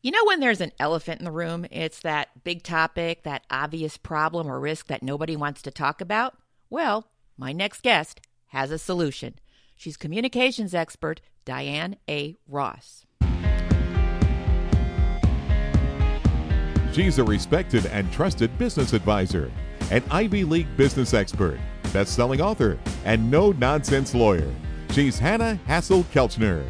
You know, when there's an elephant in the room, it's that big topic, that obvious problem or risk that nobody wants to talk about? Well, my next guest has a solution. She's communications expert Diane A. Ross. She's a respected and trusted business advisor, an Ivy League business expert, best selling author, and no nonsense lawyer. She's Hannah Hassel Kelchner.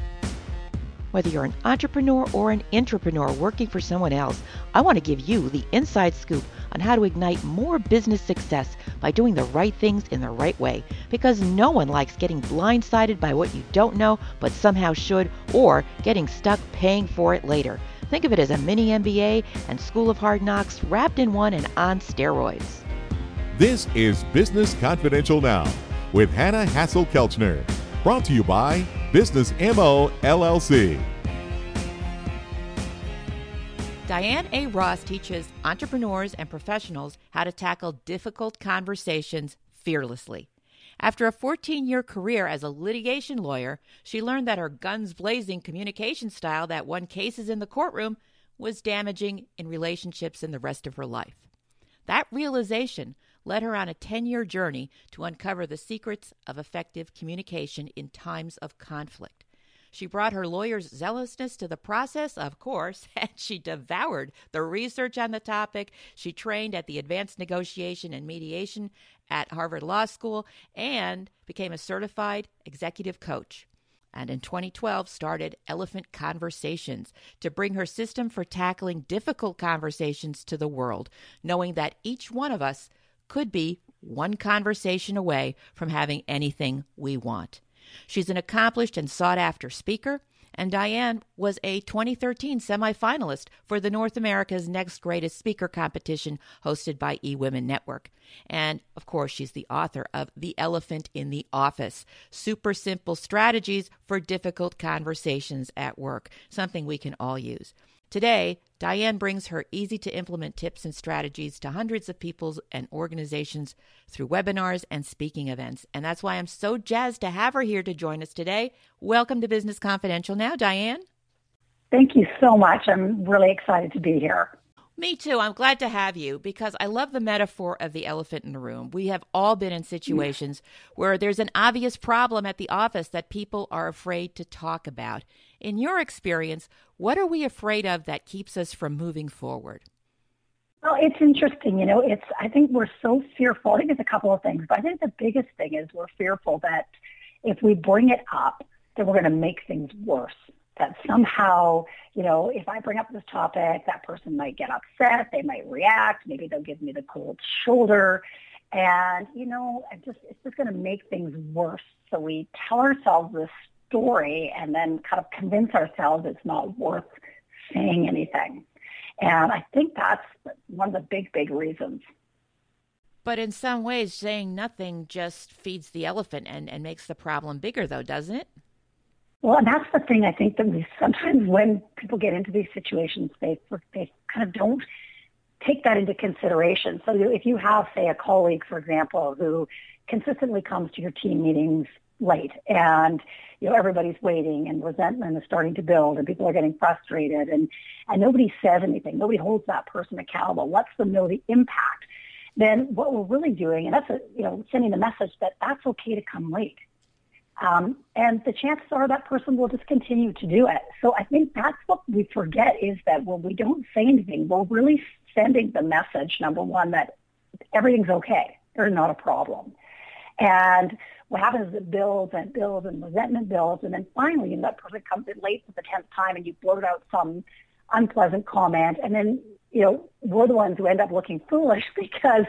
Whether you're an entrepreneur or an intrapreneur working for someone else, I want to give you the inside scoop on how to ignite more business success by doing the right things in the right way. Because no one likes getting blindsided by what you don't know but somehow should, or getting stuck paying for it later. Think of it as a mini MBA and School of Hard Knocks wrapped in one and on steroids. This is Business Confidential Now with Hanna Hasl-Kelchner. Brought to you by Business MO LLC. Diane A. Ross teaches entrepreneurs and professionals how to tackle difficult conversations fearlessly. After a 14 year career as a litigation lawyer, she learned that her guns blazing communication style that won cases in the courtroom was damaging in relationships in the rest of her life. That realization led her on a 10 year journey to uncover the secrets of effective communication in times of conflict. She brought her lawyer's zealousness to the process, of course, and she devoured the research on the topic. She trained at the Advanced Negotiation and Mediation at Harvard Law School and became a certified executive coach. And in 2012, started Elephant Conversations to bring her system for tackling difficult conversations to the world, knowing that each one of us could be one conversation away from having anything we want. She's an accomplished and sought after speaker, and Diane was a 2013 semifinalist for the North America's Next Greatest Speaker competition hosted by eWomen Network. And of course, she's the author of The Elephant in the Office Super Simple Strategies for Difficult Conversations at Work, something we can all use. Today, Diane brings her easy to implement tips and strategies to hundreds of people and organizations through webinars and speaking events. And that's why I'm so jazzed to have her here to join us today. Welcome to Business Confidential now, Diane. Thank you so much. I'm really excited to be here. Me too. I'm glad to have you because I love the metaphor of the elephant in the room. We have all been in situations where there's an obvious problem at the office that people are afraid to talk about. In your experience, what are we afraid of that keeps us from moving forward? Well, it's interesting. You know, it's, I think we're so fearful. I think it's a couple of things, but I think the biggest thing is we're fearful that if we bring it up, that we're going to make things worse that somehow, you know, if I bring up this topic, that person might get upset, they might react, maybe they'll give me the cold shoulder. And, you know, it just, it's just going to make things worse. So we tell ourselves this story and then kind of convince ourselves it's not worth saying anything. And I think that's one of the big, big reasons. But in some ways, saying nothing just feeds the elephant and, and makes the problem bigger, though, doesn't it? Well, and that's the thing I think that we sometimes when people get into these situations, they they kind of don't take that into consideration. So if you have, say, a colleague, for example, who consistently comes to your team meetings late and you know everybody's waiting and resentment is starting to build and people are getting frustrated and and nobody says anything nobody holds that person accountable lets them know the impact then what we're really doing and that's a you know sending the message that that's okay to come late um, and the chances are that person will just continue to do it. So I think that's what we forget is that when we don't say anything, we're really sending the message, number one, that everything's okay. There's not a problem. And what happens is it builds and builds and resentment builds. And then finally, and that person comes in late for the 10th time and you blurt out some unpleasant comment. And then, you know, we're the ones who end up looking foolish because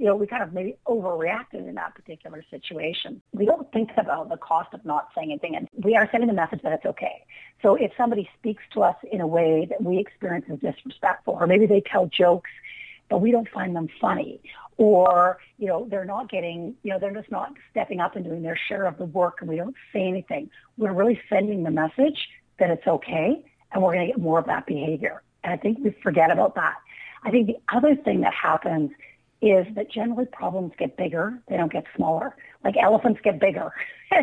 you know, we kind of maybe overreacted in that particular situation. We don't think about the cost of not saying anything, and we are sending the message that it's okay. So if somebody speaks to us in a way that we experience as disrespectful, or maybe they tell jokes, but we don't find them funny, or, you know, they're not getting, you know, they're just not stepping up and doing their share of the work, and we don't say anything, we're really sending the message that it's okay, and we're going to get more of that behavior. And I think we forget about that. I think the other thing that happens is that generally problems get bigger, they don't get smaller. Like elephants get bigger.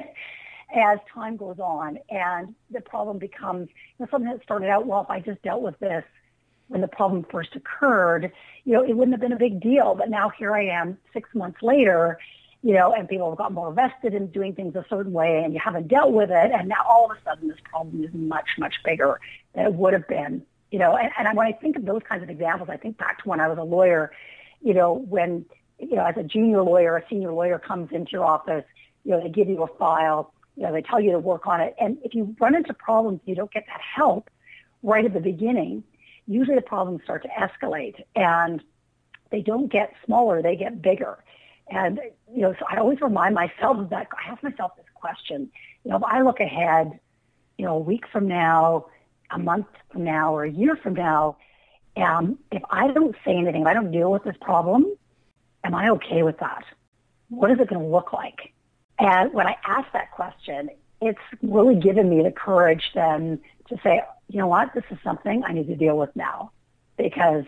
as time goes on and the problem becomes you know, something that started out, well, if I just dealt with this when the problem first occurred, you know, it wouldn't have been a big deal. But now here I am six months later, you know, and people have got more vested in doing things a certain way and you haven't dealt with it. And now all of a sudden this problem is much, much bigger than it would have been, you know, and, and when I think of those kinds of examples, I think back to when I was a lawyer, you know, when, you know, as a junior lawyer, a senior lawyer comes into your office, you know, they give you a file, you know, they tell you to work on it. And if you run into problems, you don't get that help right at the beginning, usually the problems start to escalate and they don't get smaller, they get bigger. And, you know, so I always remind myself of that. I ask myself this question, you know, if I look ahead, you know, a week from now, a month from now, or a year from now, um, if I don't say anything, if I don't deal with this problem, am I okay with that? What is it going to look like? And when I ask that question, it's really given me the courage then to say, you know what, this is something I need to deal with now because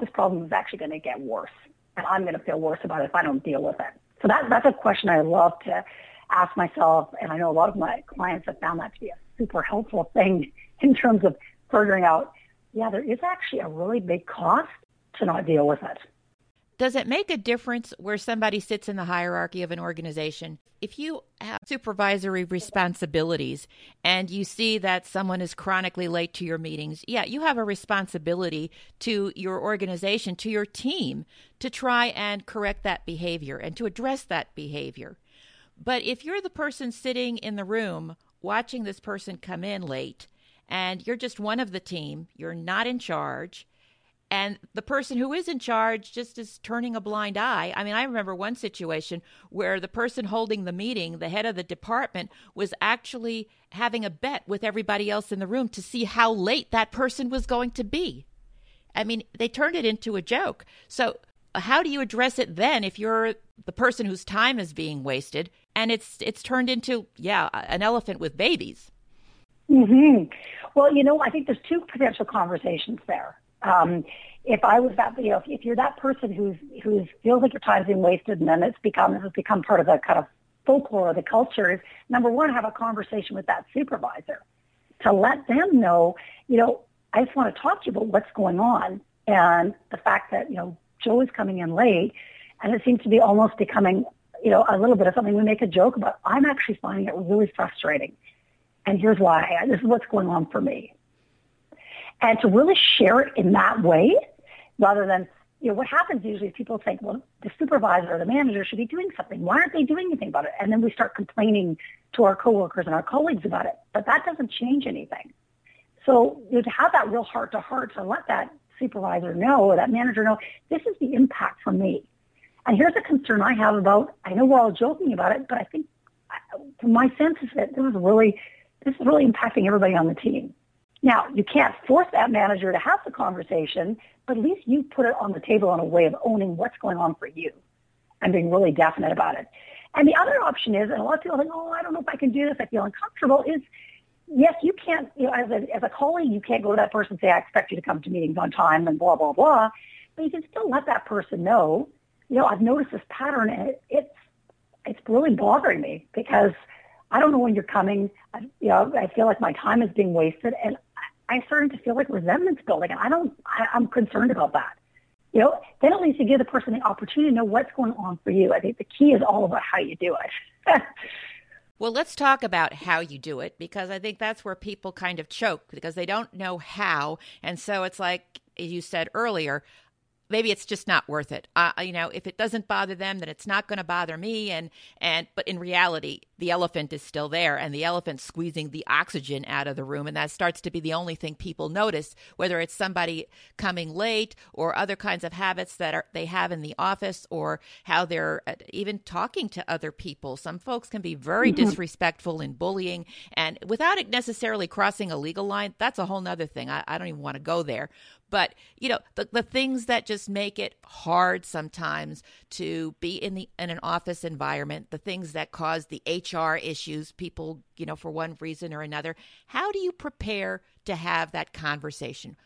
this problem is actually going to get worse and I'm going to feel worse about it if I don't deal with it. So that, that's a question I love to ask myself. And I know a lot of my clients have found that to be a super helpful thing in terms of figuring out, yeah, there is actually a really big cost to not deal with it. Does it make a difference where somebody sits in the hierarchy of an organization? If you have supervisory responsibilities and you see that someone is chronically late to your meetings, yeah, you have a responsibility to your organization, to your team, to try and correct that behavior and to address that behavior. But if you're the person sitting in the room watching this person come in late and you're just one of the team, you're not in charge, and the person who is in charge just is turning a blind eye. I mean, I remember one situation where the person holding the meeting, the head of the department, was actually having a bet with everybody else in the room to see how late that person was going to be. I mean, they turned it into a joke. So, how do you address it then if you're the person whose time is being wasted and it's it's turned into yeah, an elephant with babies? Mhm. Well, you know, I think there's two potential conversations there. Um, if I was that, you know, if, you're that person who's who feels like your time's being wasted, and then it's become it's become part of the kind of folklore of the culture, is number one, have a conversation with that supervisor to let them know, you know, I just want to talk to you about what's going on and the fact that you know Joe is coming in late, and it seems to be almost becoming, you know, a little bit of something we make a joke about. I'm actually finding it really frustrating, and here's why. This is what's going on for me and to really share it in that way rather than, you know, what happens usually is people think, well, the supervisor or the manager should be doing something. Why aren't they doing anything about it? And then we start complaining to our coworkers and our colleagues about it. But that doesn't change anything. So you know, to have that real heart to heart to let that supervisor know or that manager know, this is the impact for me. And here's a concern I have about, I know we're all joking about it, but I think my sense is that this is really, this is really impacting everybody on the team. Now, you can't force that manager to have the conversation, but at least you put it on the table in a way of owning what's going on for you and being really definite about it. And the other option is, and a lot of people think, oh, I don't know if I can do this, I feel uncomfortable, is yes, you can't, you know, as a, as a colleague, you can't go to that person and say, I expect you to come to meetings on time and blah, blah, blah. But you can still let that person know, you know, I've noticed this pattern and it, it's, it's really bothering me because I don't know when you're coming. I, you know, I feel like my time is being wasted and I'm starting to feel like resentment's building, and I don't. I, I'm concerned about that. You know, then at least you give the person the opportunity to know what's going on for you. I think the key is all about how you do it. Well, let's talk about how you do it because I think that's where people kind of choke because they don't know how. And so it's like you said earlier, maybe it's just not worth it. Uh, you know, if it doesn't bother them, then it's not going to bother me. And and but in reality, the elephant is still there, and the elephant's squeezing the oxygen out of the room, and that starts to be the only thing people notice. Whether it's somebody coming late or other kinds of habits that are they have in the office, or how they're uh, even talking to other people. Some folks can be very mm-hmm. disrespectful and bullying, and without it necessarily crossing a legal line, that's a whole other thing. I, I don't even want to go there. But, you know, the, the things that just make it hard sometimes to be in the in an office environment, the things that cause the HR issues, people, you know, for one reason or another. How do you prepare to have that conversation?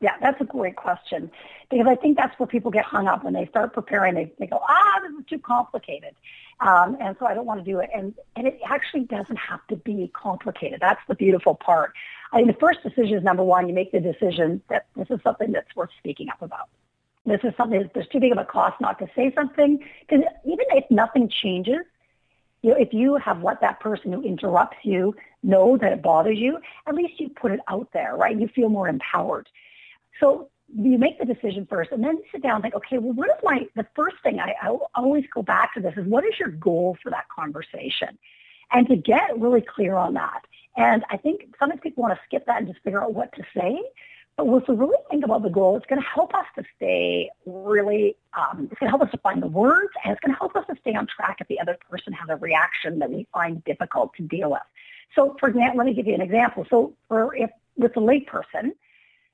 Yeah, that's a great question because I think that's where people get hung up when they start preparing. They, they go, ah, this is too complicated. Um, and so I don't want to do it. And, and it actually doesn't have to be complicated. That's the beautiful part. I think the first decision is number one, you make the decision that this is something that's worth speaking up about. This is something there's too big of a cost not to say something. Because even if nothing changes, you know, if you have let that person who interrupts you know that it bothers you, at least you put it out there, right? You feel more empowered. So you make the decision first and then sit down and think, okay, well, what is my, the first thing I, I always go back to this is what is your goal for that conversation? And to get really clear on that. And I think sometimes people want to skip that and just figure out what to say. But if we really think about the goal, it's going to help us to stay really, um, it's going to help us to find the words and it's going to help us to stay on track if the other person has a reaction that we find difficult to deal with. So for example, let me give you an example. So for if with the late person,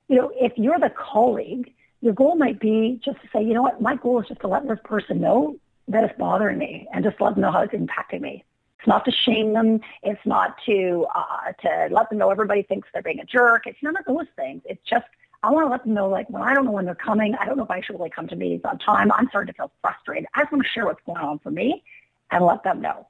you know, if you're the colleague, your goal might be just to say, you know what, my goal is just to let this person know that it's bothering me and just let them know how it's impacting me. Not to shame them. It's not to uh, to let them know everybody thinks they're being a jerk. It's none of those things. It's just I want to let them know like when I don't know when they're coming, I don't know if I should really come to meetings on time. I'm starting to feel frustrated. I just want to share what's going on for me and let them know.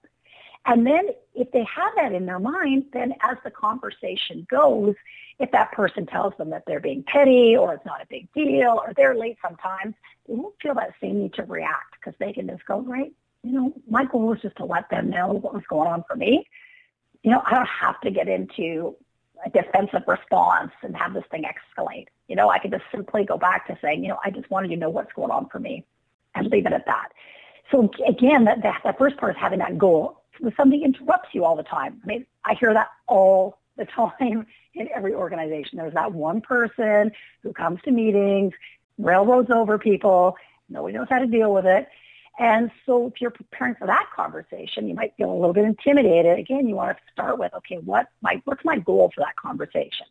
And then if they have that in their mind, then as the conversation goes, if that person tells them that they're being petty or it's not a big deal or they're late sometimes, they won't feel that same need to react because they can just go, right, you know, my goal was just to let them know what was going on for me. You know, I don't have to get into a defensive response and have this thing escalate. You know, I can just simply go back to saying, you know, I just wanted to know what's going on for me and leave it at that. So again, that, that, that first part is having that goal when somebody interrupts you all the time. I mean, I hear that all the time in every organization. There's that one person who comes to meetings, railroads over people, nobody knows how to deal with it. And so if you're preparing for that conversation, you might feel a little bit intimidated. Again, you want to start with, okay, what my, what's my goal for that conversation?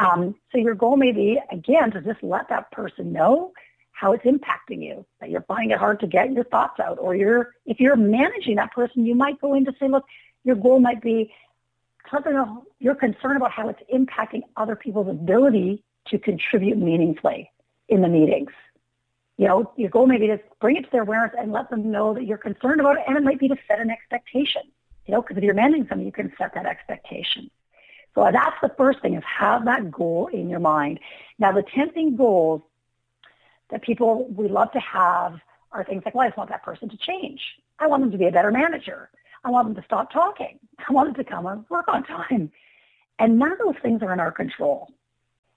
Um, so your goal may be, again, to just let that person know how it's impacting you, that you're finding it hard to get your thoughts out, or you're, if you're managing that person, you might go in to say, look, your goal might be something you're concerned about how it's impacting other people's ability to contribute meaningfully in the meetings. You know, your goal may be to bring it to their awareness and let them know that you're concerned about it, and it might be to set an expectation. You know, because if you're managing something, you can set that expectation. So that's the first thing is have that goal in your mind. Now the tempting goals that people we love to have are things like, well, I just want that person to change. I want them to be a better manager. I want them to stop talking. I want them to come and work on time. And none of those things are in our control.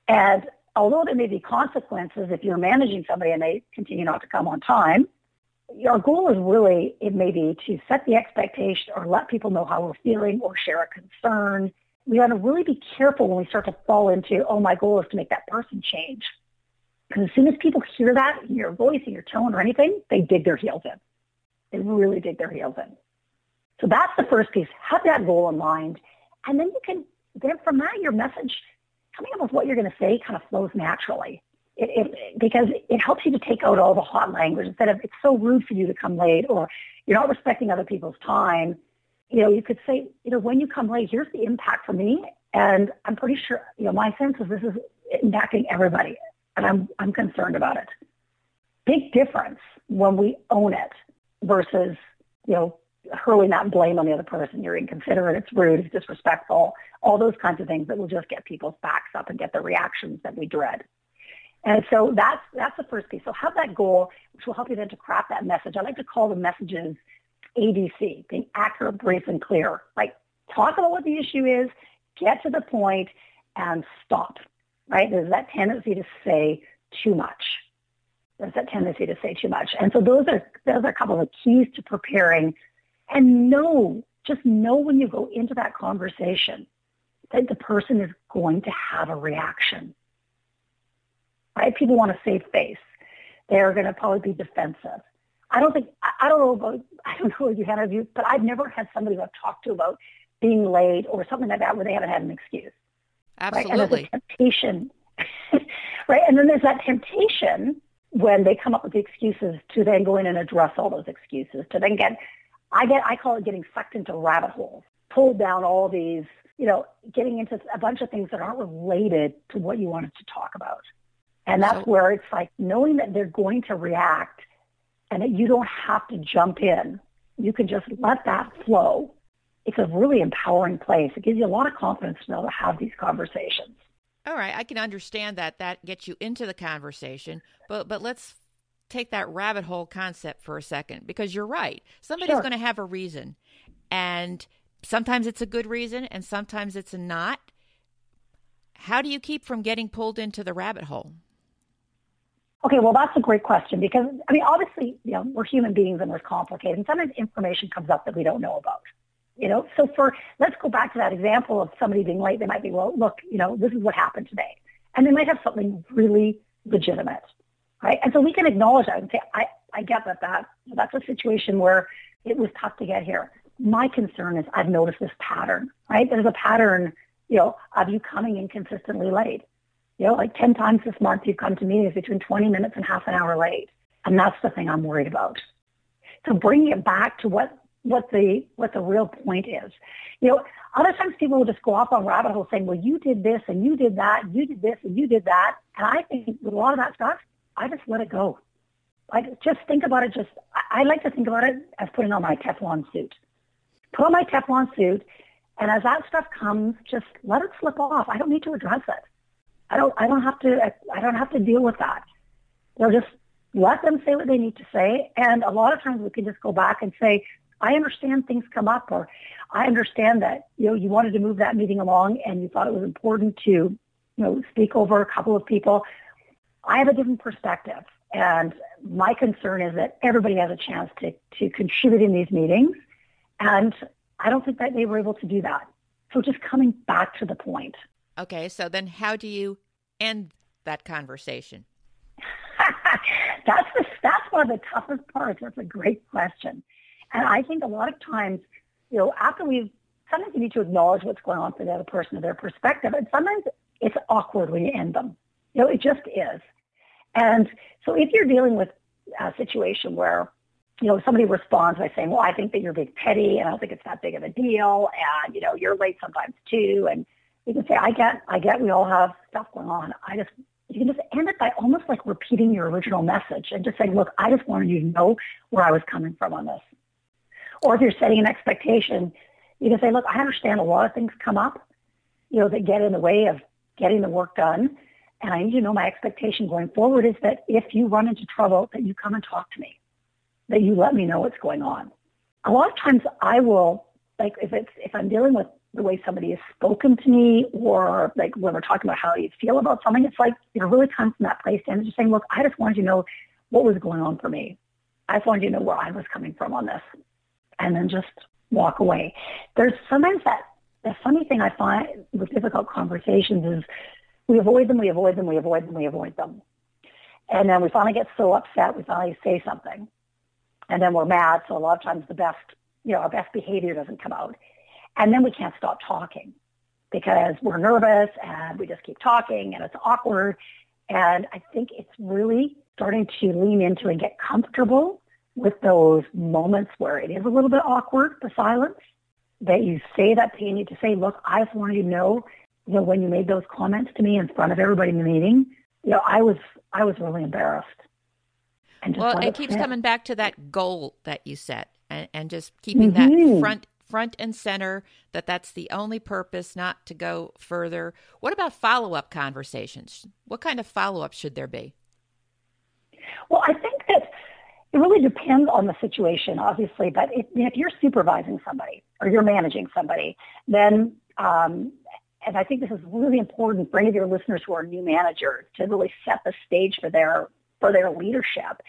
And although there may be consequences if you're managing somebody and they continue not to come on time, our goal is really, it may be to set the expectation or let people know how we're feeling or share a concern. We want to really be careful when we start to fall into, oh, my goal is to make that person change. Because as soon as people hear that in your voice, in your tone, or anything, they dig their heels in. They really dig their heels in. So that's the first piece. Have that goal in mind. And then you can, then from that, your message, coming up with what you're going to say kind of flows naturally. It, it, because it helps you to take out all the hot language instead of it's so rude for you to come late or you're not respecting other people's time. You know, you could say, you know, when you come late, here's the impact for me. And I'm pretty sure, you know, my sense is this is impacting everybody and I'm, I'm concerned about it. Big difference when we own it versus, you know, hurling that blame on the other person. You're inconsiderate, it's rude, it's disrespectful, all those kinds of things that will just get people's backs up and get the reactions that we dread. And so that's that's the first piece. So have that goal, which will help you then to craft that message. I like to call the messages ABC, being accurate, brief, and clear. Like talk about what the issue is, get to the point, and stop right? There's that tendency to say too much. There's that tendency to say too much. And so those are, those are a couple of keys to preparing and know, just know when you go into that conversation that the person is going to have a reaction, right? People want to save face. They're going to probably be defensive. I don't think, I don't know about, I don't know if you had a view, but I've never had somebody who I've talked to about being late or something like that where they haven't had an excuse. Absolutely. Right? And temptation, right? And then there's that temptation when they come up with the excuses to then go in and address all those excuses, to then get, I get, I call it getting sucked into rabbit holes, pulled down all these you know, getting into a bunch of things that aren't related to what you wanted to talk about. And that's where it's like knowing that they're going to react and that you don't have to jump in. You can just let that flow. It's a really empowering place. It gives you a lot of confidence to know to have these conversations. All right, I can understand that that gets you into the conversation, but but let's take that rabbit hole concept for a second because you're right. Somebody's sure. going to have a reason. And sometimes it's a good reason and sometimes it's not. How do you keep from getting pulled into the rabbit hole? Okay, well, that's a great question because, I mean, obviously, you know, we're human beings and we're complicated. And sometimes information comes up that we don't know about. You know, so for, let's go back to that example of somebody being late. They might be, well, look, you know, this is what happened today. And they might have something really legitimate, right? And so we can acknowledge that and say, I, I get that, that that's a situation where it was tough to get here. My concern is I've noticed this pattern, right? There's a pattern, you know, of you coming in consistently late. You know, like 10 times this month you've come to meetings between 20 minutes and half an hour late. And that's the thing I'm worried about. So bringing it back to what, what the, what the real point is. You know, other times people will just go off on rabbit holes saying, well, you did this and you did that, and you did this and you did that. And I think with a lot of that stuff, I just let it go. I just think about it. Just I like to think about it as putting on my Teflon suit. Put on my Teflon suit, and as that stuff comes, just let it slip off. I don't need to address it. I don't I don't have to I don't have to deal with that. They'll just let them say what they need to say. And a lot of times we can just go back and say, I understand things come up or I understand that, you know, you wanted to move that meeting along and you thought it was important to, you know, speak over a couple of people. I have a different perspective. And my concern is that everybody has a chance to, to contribute in these meetings. And I don't think that they were able to do that. So just coming back to the point. Okay, so then how do you end that conversation? that's the, that's one of the toughest parts. That's a great question. And I think a lot of times, you know, after we've, sometimes you need to acknowledge what's going on for the other person or their perspective. And sometimes it's awkward when you end them. You know, it just is. And so if you're dealing with a situation where, you know, somebody responds by saying, well, I think that you're being petty and I don't think it's that big of a deal. And, you know, you're late sometimes too. And you can say, I get, I get, we all have stuff going on. I just, you can just end it by almost like repeating your original message and just saying, look, I just wanted you to know where I was coming from on this. Or if you're setting an expectation, you can say, look, I understand a lot of things come up, you know, that get in the way of getting the work done. And I need to know my expectation going forward is that if you run into trouble, that you come and talk to me, that you let me know what's going on. A lot of times I will, like if it's, if I'm dealing with the way somebody has spoken to me or like when we're talking about how you feel about something, it's like, you know, really comes from that place and just saying, look, I just wanted to know what was going on for me. I just wanted to know where I was coming from on this and then just walk away. There's sometimes that, the funny thing I find with difficult conversations is we avoid them, we avoid them, we avoid them, we avoid them. And then we finally get so upset, we finally say something. And then we're mad, so a lot of times the best, you know, our best behavior doesn't come out. And then we can't stop talking because we're nervous and we just keep talking and it's awkward. And I think it's really starting to lean into and get comfortable with those moments where it is a little bit awkward, the silence, that you say that thing you need to say, look, I just wanted you to know, you know, when you made those comments to me in front of everybody in the meeting, you know, I was, I was really embarrassed. And well, it keeps coming back to that goal that you set and, and just keeping mm-hmm. that front front and center that that's the only purpose not to go further what about follow-up conversations what kind of follow-up should there be well i think that it really depends on the situation, obviously, but if, if you're supervising somebody or you're managing somebody, then, um, and I think this is really important for any of your listeners who are new managers to really set the stage for their, for their leadership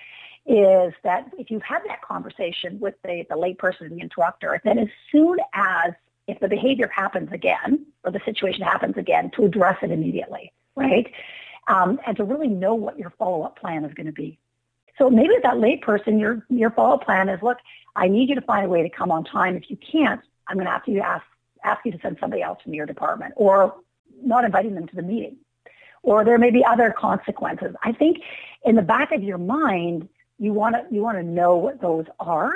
is that if you've that conversation with the, the late person, the interrupter, then as soon as if the behavior happens again or the situation happens again, to address it immediately, right? Um, and to really know what your follow-up plan is going to be. So maybe that late person, your your follow up plan is, look, I need you to find a way to come on time. If you can't, I'm going to have to ask ask you to send somebody else from your department, or not inviting them to the meeting, or there may be other consequences. I think in the back of your mind, you want to you want to know what those are,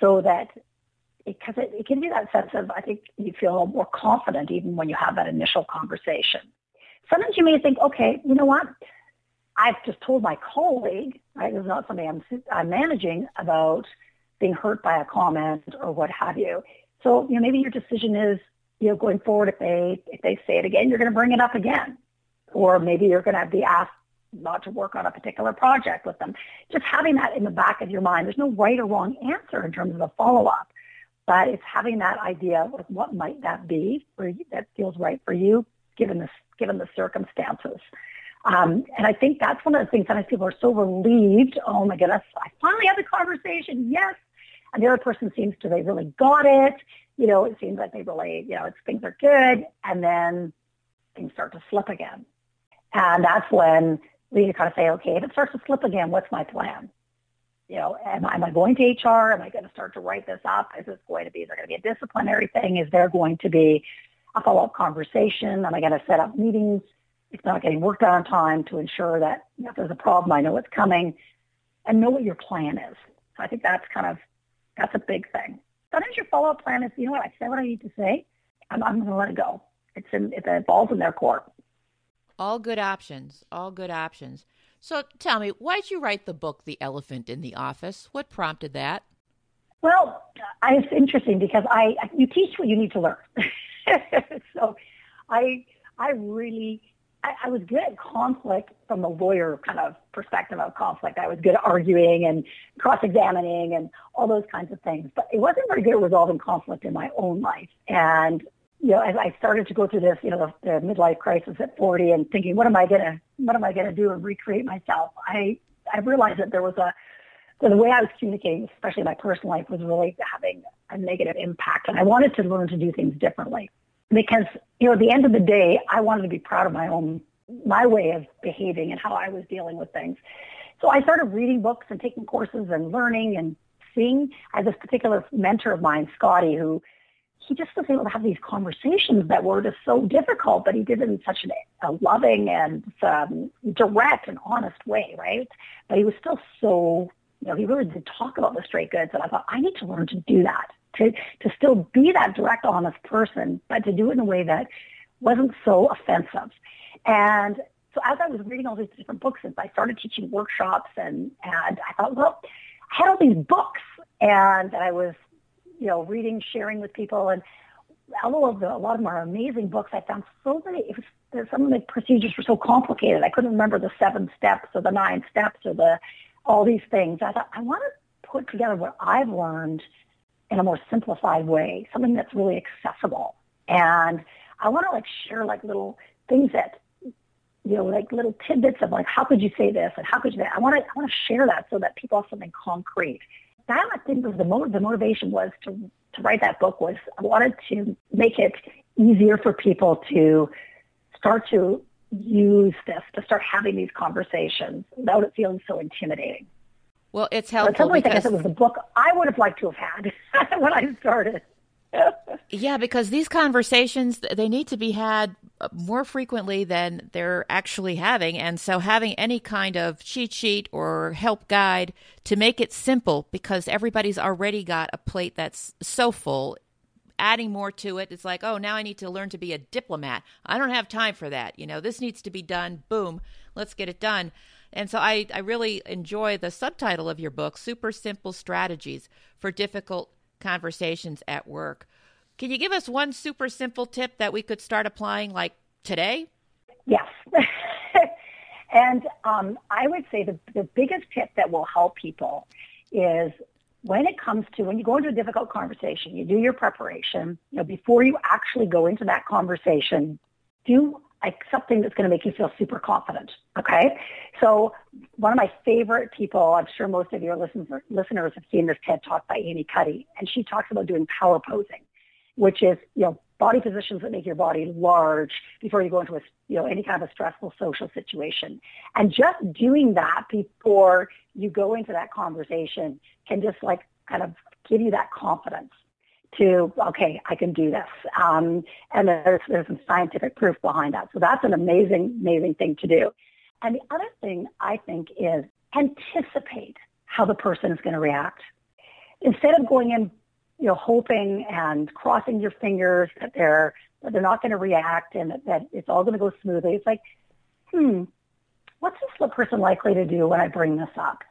so that because it, it gives you that sense of, I think you feel more confident even when you have that initial conversation. Sometimes you may think, okay, you know what? I've just told my colleague, right? This is not something I'm, I'm managing about being hurt by a comment or what have you. So, you know, maybe your decision is, you know, going forward, if they, if they say it again, you're going to bring it up again. Or maybe you're going to be asked not to work on a particular project with them. Just having that in the back of your mind. There's no right or wrong answer in terms of a follow-up, but it's having that idea of what might that be or that feels right for you given the, given the circumstances. Um, and I think that's one of the things that sometimes people are so relieved. Oh my goodness, I finally had the conversation. Yes. And the other person seems to, they really got it. You know, it seems like they really, you know, things are good. And then things start to slip again. And that's when we kind of say, okay, if it starts to slip again, what's my plan? You know, am, am I going to HR? Am I going to start to write this up? Is this going to be, is there going to be a disciplinary thing? Is there going to be a follow-up conversation? Am I going to set up meetings? it's not getting worked on time to ensure that if there's a problem, I know it's coming and know what your plan is. So I think that's kind of, that's a big thing. Sometimes your follow-up plan is, you know what, I said what I need to say. I'm, I'm going to let it go. It's in, it falls in their court. All good options. All good options. So tell me, why did you write the book, The Elephant in the Office? What prompted that? Well, I, it's interesting because I, you teach what you need to learn. so I, I really I, was good at conflict from the lawyer kind of perspective of conflict. I was good at arguing and cross-examining and all those kinds of things, but it wasn't very good at resolving conflict in my own life. And you know, as I started to go through this, you know, the, the midlife crisis at 40 and thinking, what am I gonna, what am I gonna do and recreate myself? I, I realized that there was a, so the way I was communicating, especially in my personal life, was really having a negative impact. And I wanted to learn to do things differently because, you know, at the end of the day, I wanted to be proud of my own, my way of behaving and how I was dealing with things. So I started reading books and taking courses and learning and seeing. I had this particular mentor of mine, Scotty, who he just was able to have these conversations that were just so difficult, but he did it in such an, a loving and um, direct and honest way, right? But he was still so, you know, he really did talk about the straight goods, and I thought I need to learn to do that to, to still be that direct, honest person, but to do it in a way that wasn't so offensive. And so as I was reading all these different books, and I started teaching workshops, and, and I thought, well, I had all these books, and I was, you know, reading, sharing with people, and although the, a lot of them are amazing books, I found so many. It was, some of the procedures were so complicated. I couldn't remember the seven steps or the nine steps or the all these things. I thought I want to put together what I've learned in a more simplified way, something that's really accessible. And I want to like share like little things that, you know, like little tidbits of like, how could you say this and how could you that? I want to, I want to share that so that people have something concrete. That I think was the mo- the motivation was to, to write that book was I wanted to make it easier for people to start to use this, to start having these conversations without it feeling so intimidating. Well, it's helpful. But some because... I guess it was the book I would have liked to have had when I started. yeah, because these conversations they need to be had uh, more frequently than they're actually having, and so having any kind of cheat sheet or help guide to make it simple because everybody's already got a plate that's so full. Adding more to it, it's like, oh, now I need to learn to be a diplomat. I don't have time for that. You know, this needs to be done. Boom, let's get it done. And so I, I really enjoy the subtitle of your book, Super Simple Strategies for Difficult Conversations at Work. Can you give us one super simple tip that we could start applying like today? Yes. and um, I would say the, the biggest tip that will help people is when it comes to when you go into a difficult conversation, you do your preparation. You know, before you actually go into that conversation, do like something that's going to make you feel super confident. Okay. So one of my favorite people, I'm sure most of your listeners, have seen this TED talk by Amy Cuddy, and she talks about doing power posing, which is, you know, body positions that make your body large before you go into a, you know, any kind of a stressful social situation. And just doing that before you go into that conversation can just like kind of give you that confidence to, okay, I can do this. Um, and there's, there's some scientific proof behind that. So that's an amazing, amazing thing to do. And the other thing I think is anticipate how the person is going to react. Instead of going in you know, hoping and crossing your fingers that they're that they're not going to react and that, that it's all going to go smoothly. It's like, hmm, what's this person likely to do when I bring this up?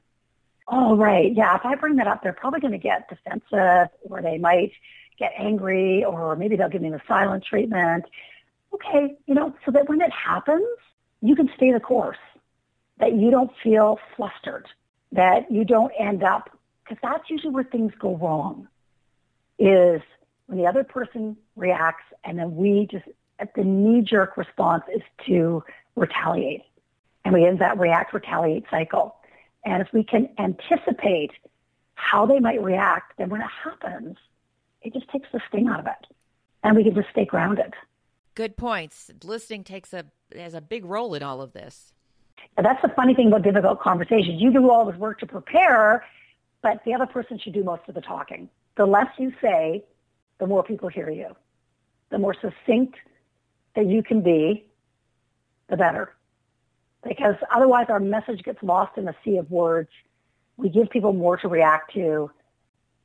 Oh, right. Yeah, if I bring that up, they're probably going to get defensive or they might get angry or maybe they'll give me the silent treatment. Okay, you know, so that when it happens, you can stay the course, that you don't feel flustered, that you don't end up, because that's usually where things go wrong, is when the other person reacts and then we just, the knee-jerk response is to retaliate. And we end that react, retaliate cycle. And if we can anticipate how they might react, then when it happens, it just takes the sting out of it. And we can just stay grounded. Good points. Listening takes a has a big role in all of this. And that's the funny thing about difficult conversations. You do all this work to prepare, but the other person should do most of the talking. The less you say, the more people hear you. The more succinct that you can be, the better. Because otherwise our message gets lost in a sea of words. We give people more to react to.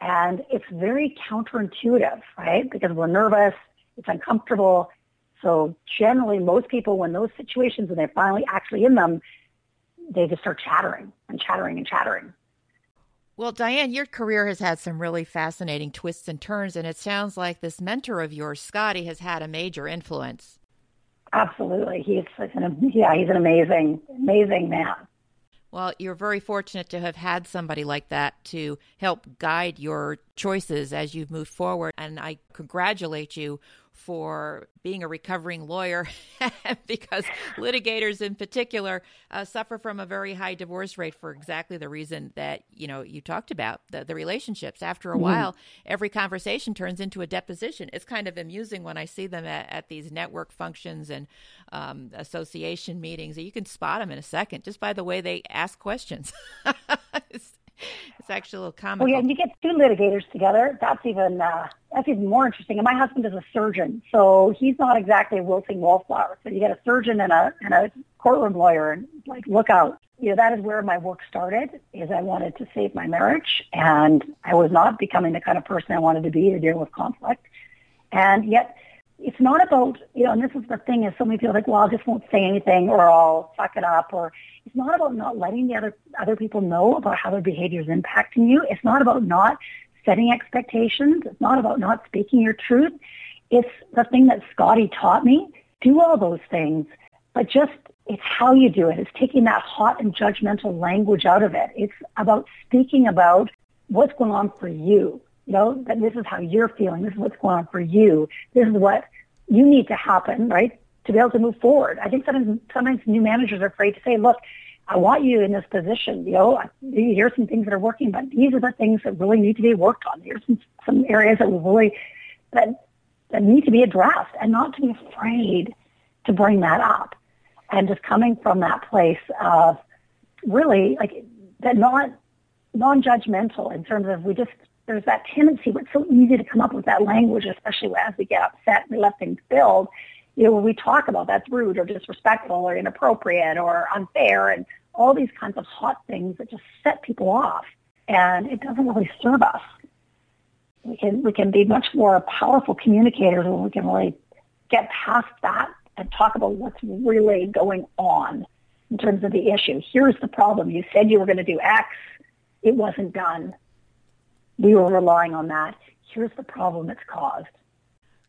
And it's very counterintuitive, right? Because we're nervous, it's uncomfortable, so generally, most people, when those situations, when they're finally actually in them, they just start chattering and chattering and chattering. Well, Diane, your career has had some really fascinating twists and turns, and it sounds like this mentor of yours, Scotty, has had a major influence. Absolutely, he's an, yeah, he's an amazing, amazing man. Well, you're very fortunate to have had somebody like that to help guide your choices as you've moved forward. And I congratulate you for being a recovering lawyer because litigators in particular uh, suffer from a very high divorce rate for exactly the reason that you know you talked about the, the relationships. After a mm-hmm. while every conversation turns into a deposition. It's kind of amusing when i see them at, at these network functions and um, association meetings you can spot them in a second just by the way they ask questions. It's actually a little comical. Well, yeah, you get two litigators together. That's even uh, that's even more interesting. And my husband is a surgeon, so he's not exactly a wilting wallflower. So you get a surgeon and a and a courtroom lawyer, and like look out. You know, that is where my work started. Is I wanted to save my marriage, and I was not becoming the kind of person I wanted to be to deal with conflict. And yet, it's not about, you know, and this is the thing is so many people are like, well, I just won't say anything or I'll fuck it up or it's not about not letting the other, other people know about how their behavior is impacting you. It's not about not setting expectations. It's not about not speaking your truth. It's the thing that Scotty taught me. Do all those things, but just it's how you do it. It's taking that hot and judgmental language out of it. It's about speaking about what's going on for you you know, that this is how you're feeling. This is what's going on for you. This is what you need to happen, right? To be able to move forward. I think sometimes, sometimes new managers are afraid to say, look, I want you in this position. You know, here's some things that are working, but these are the things that really need to be worked on. Here's some, some areas that really, that, that need to be addressed and not to be afraid to bring that up. And just coming from that place of really like that not non-judgmental in terms of we just there's that tendency, but it's so easy to come up with that language, especially as we get upset and we let things build. You know, when we talk about that's rude or disrespectful or inappropriate or unfair and all these kinds of hot things that just set people off. And it doesn't really serve us. We can, we can be much more powerful communicators when we can really get past that and talk about what's really going on in terms of the issue. Here's the problem. You said you were going to do X. It wasn't done we were relying on that. Here's the problem it's caused.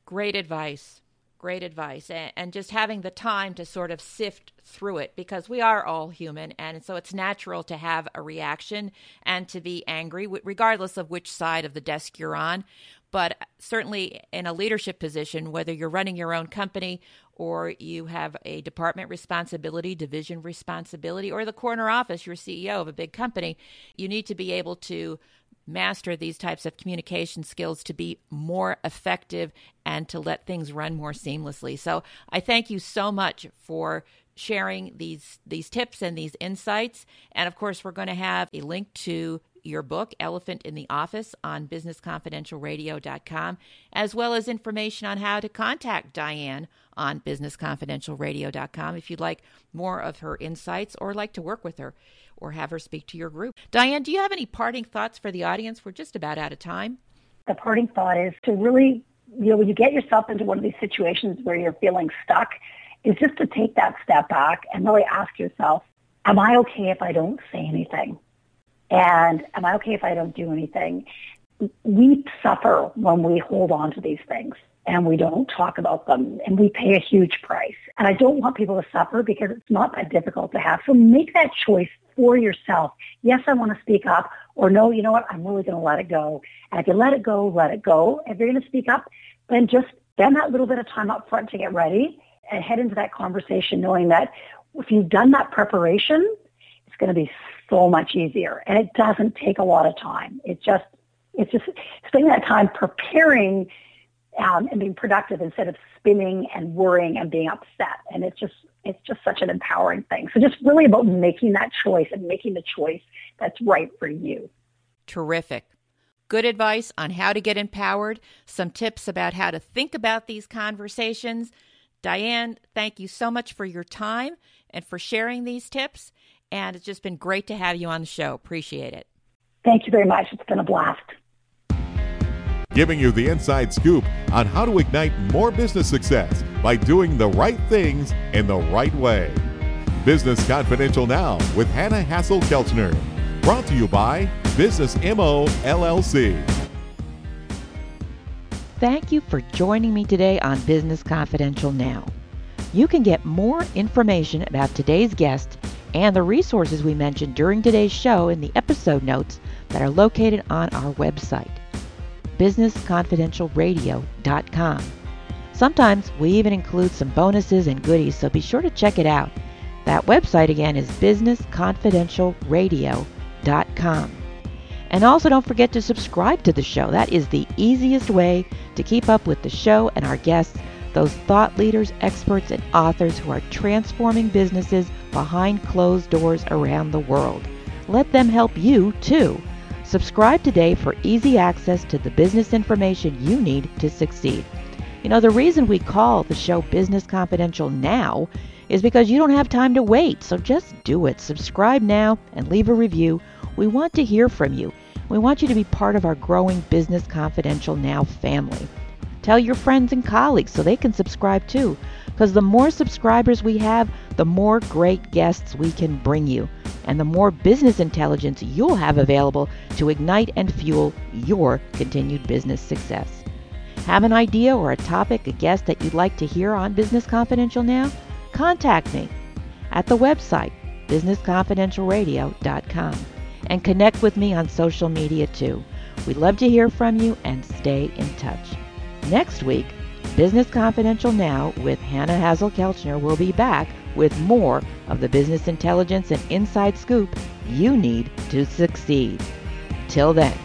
Great advice. Great advice. And just having the time to sort of sift through it because we are all human. And so it's natural to have a reaction and to be angry, regardless of which side of the desk you're on. But certainly in a leadership position, whether you're running your own company or you have a department responsibility, division responsibility, or the corner office, you're CEO of a big company, you need to be able to master these types of communication skills to be more effective and to let things run more seamlessly. So I thank you so much for sharing these these tips and these insights. And of course, we're going to have a link to your book, Elephant in the Office, on businessconfidentialradio.com, as well as information on how to contact Diane on businessconfidentialradio.com if you'd like more of her insights or like to work with her or have her speak to your group. Diane, do you have any parting thoughts for the audience? We're just about out of time. the parting thought is to really, you know, when you get yourself into one of these situations where you're feeling stuck, is just to take that step back and really ask yourself, am I okay if I don't say anything? And am I okay if I don't do anything? We suffer when we hold on to these things and we don't talk about them and we pay a huge price. And I don't want people to suffer because it's not that difficult to have. So make that choice for yourself. Yes, I want to speak up or no, you know what? I'm really going to let it go. And if you let it go, let it go. If you're going to speak up, then just spend that little bit of time up front to get ready and head into that conversation knowing that if you've done that preparation, it's going to be so much easier. And it doesn't take a lot of time. It's just, it's just spending that time preparing um, and being productive instead of spinning and worrying and being upset. And it's just, it's just such an empowering thing. So just really about making that choice and making the choice that's right for you. Terrific. Good advice on how to get empowered, some tips about how to think about these conversations. Diane, thank you so much for your time and for sharing these tips. And it's just been great to have you on the show. Appreciate it. Thank you very much. It's been a blast. Giving you the inside scoop on how to ignite more business success by doing the right things in the right way. Business Confidential Now with Hanna Hasl-Kelchner. Brought to you by Business MO LLC. Thank you for joining me today on Business Confidential Now. You can get more information about today's guest and the resources we mentioned during today's show in the episode notes that are located on our website, businessconfidentialradio.com. Sometimes we even include some bonuses and goodies, so be sure to check it out. That website again is businessconfidentialradio.com. And also don't forget to subscribe to the show. That is the easiest way to keep up with the show and our guests those thought leaders, experts, and authors who are transforming businesses behind closed doors around the world. Let them help you too. Subscribe today for easy access to the business information you need to succeed. You know, the reason we call the show Business Confidential now is because you don't have time to wait. So just do it. Subscribe now and leave a review. We want to hear from you. We want you to be part of our growing Business Confidential Now family. Tell your friends and colleagues so they can subscribe too. Because the more subscribers we have, the more great guests we can bring you, and the more business intelligence you'll have available to ignite and fuel your continued business success. Have an idea or a topic, a guest that you'd like to hear on Business Confidential now? Contact me at the website businessconfidentialradio.com and connect with me on social media too. We'd love to hear from you and stay in touch. Next week, Business Confidential Now with Hanna Hasl-Kelchner will be back with more of the business intelligence and inside scoop you need to succeed. Till then.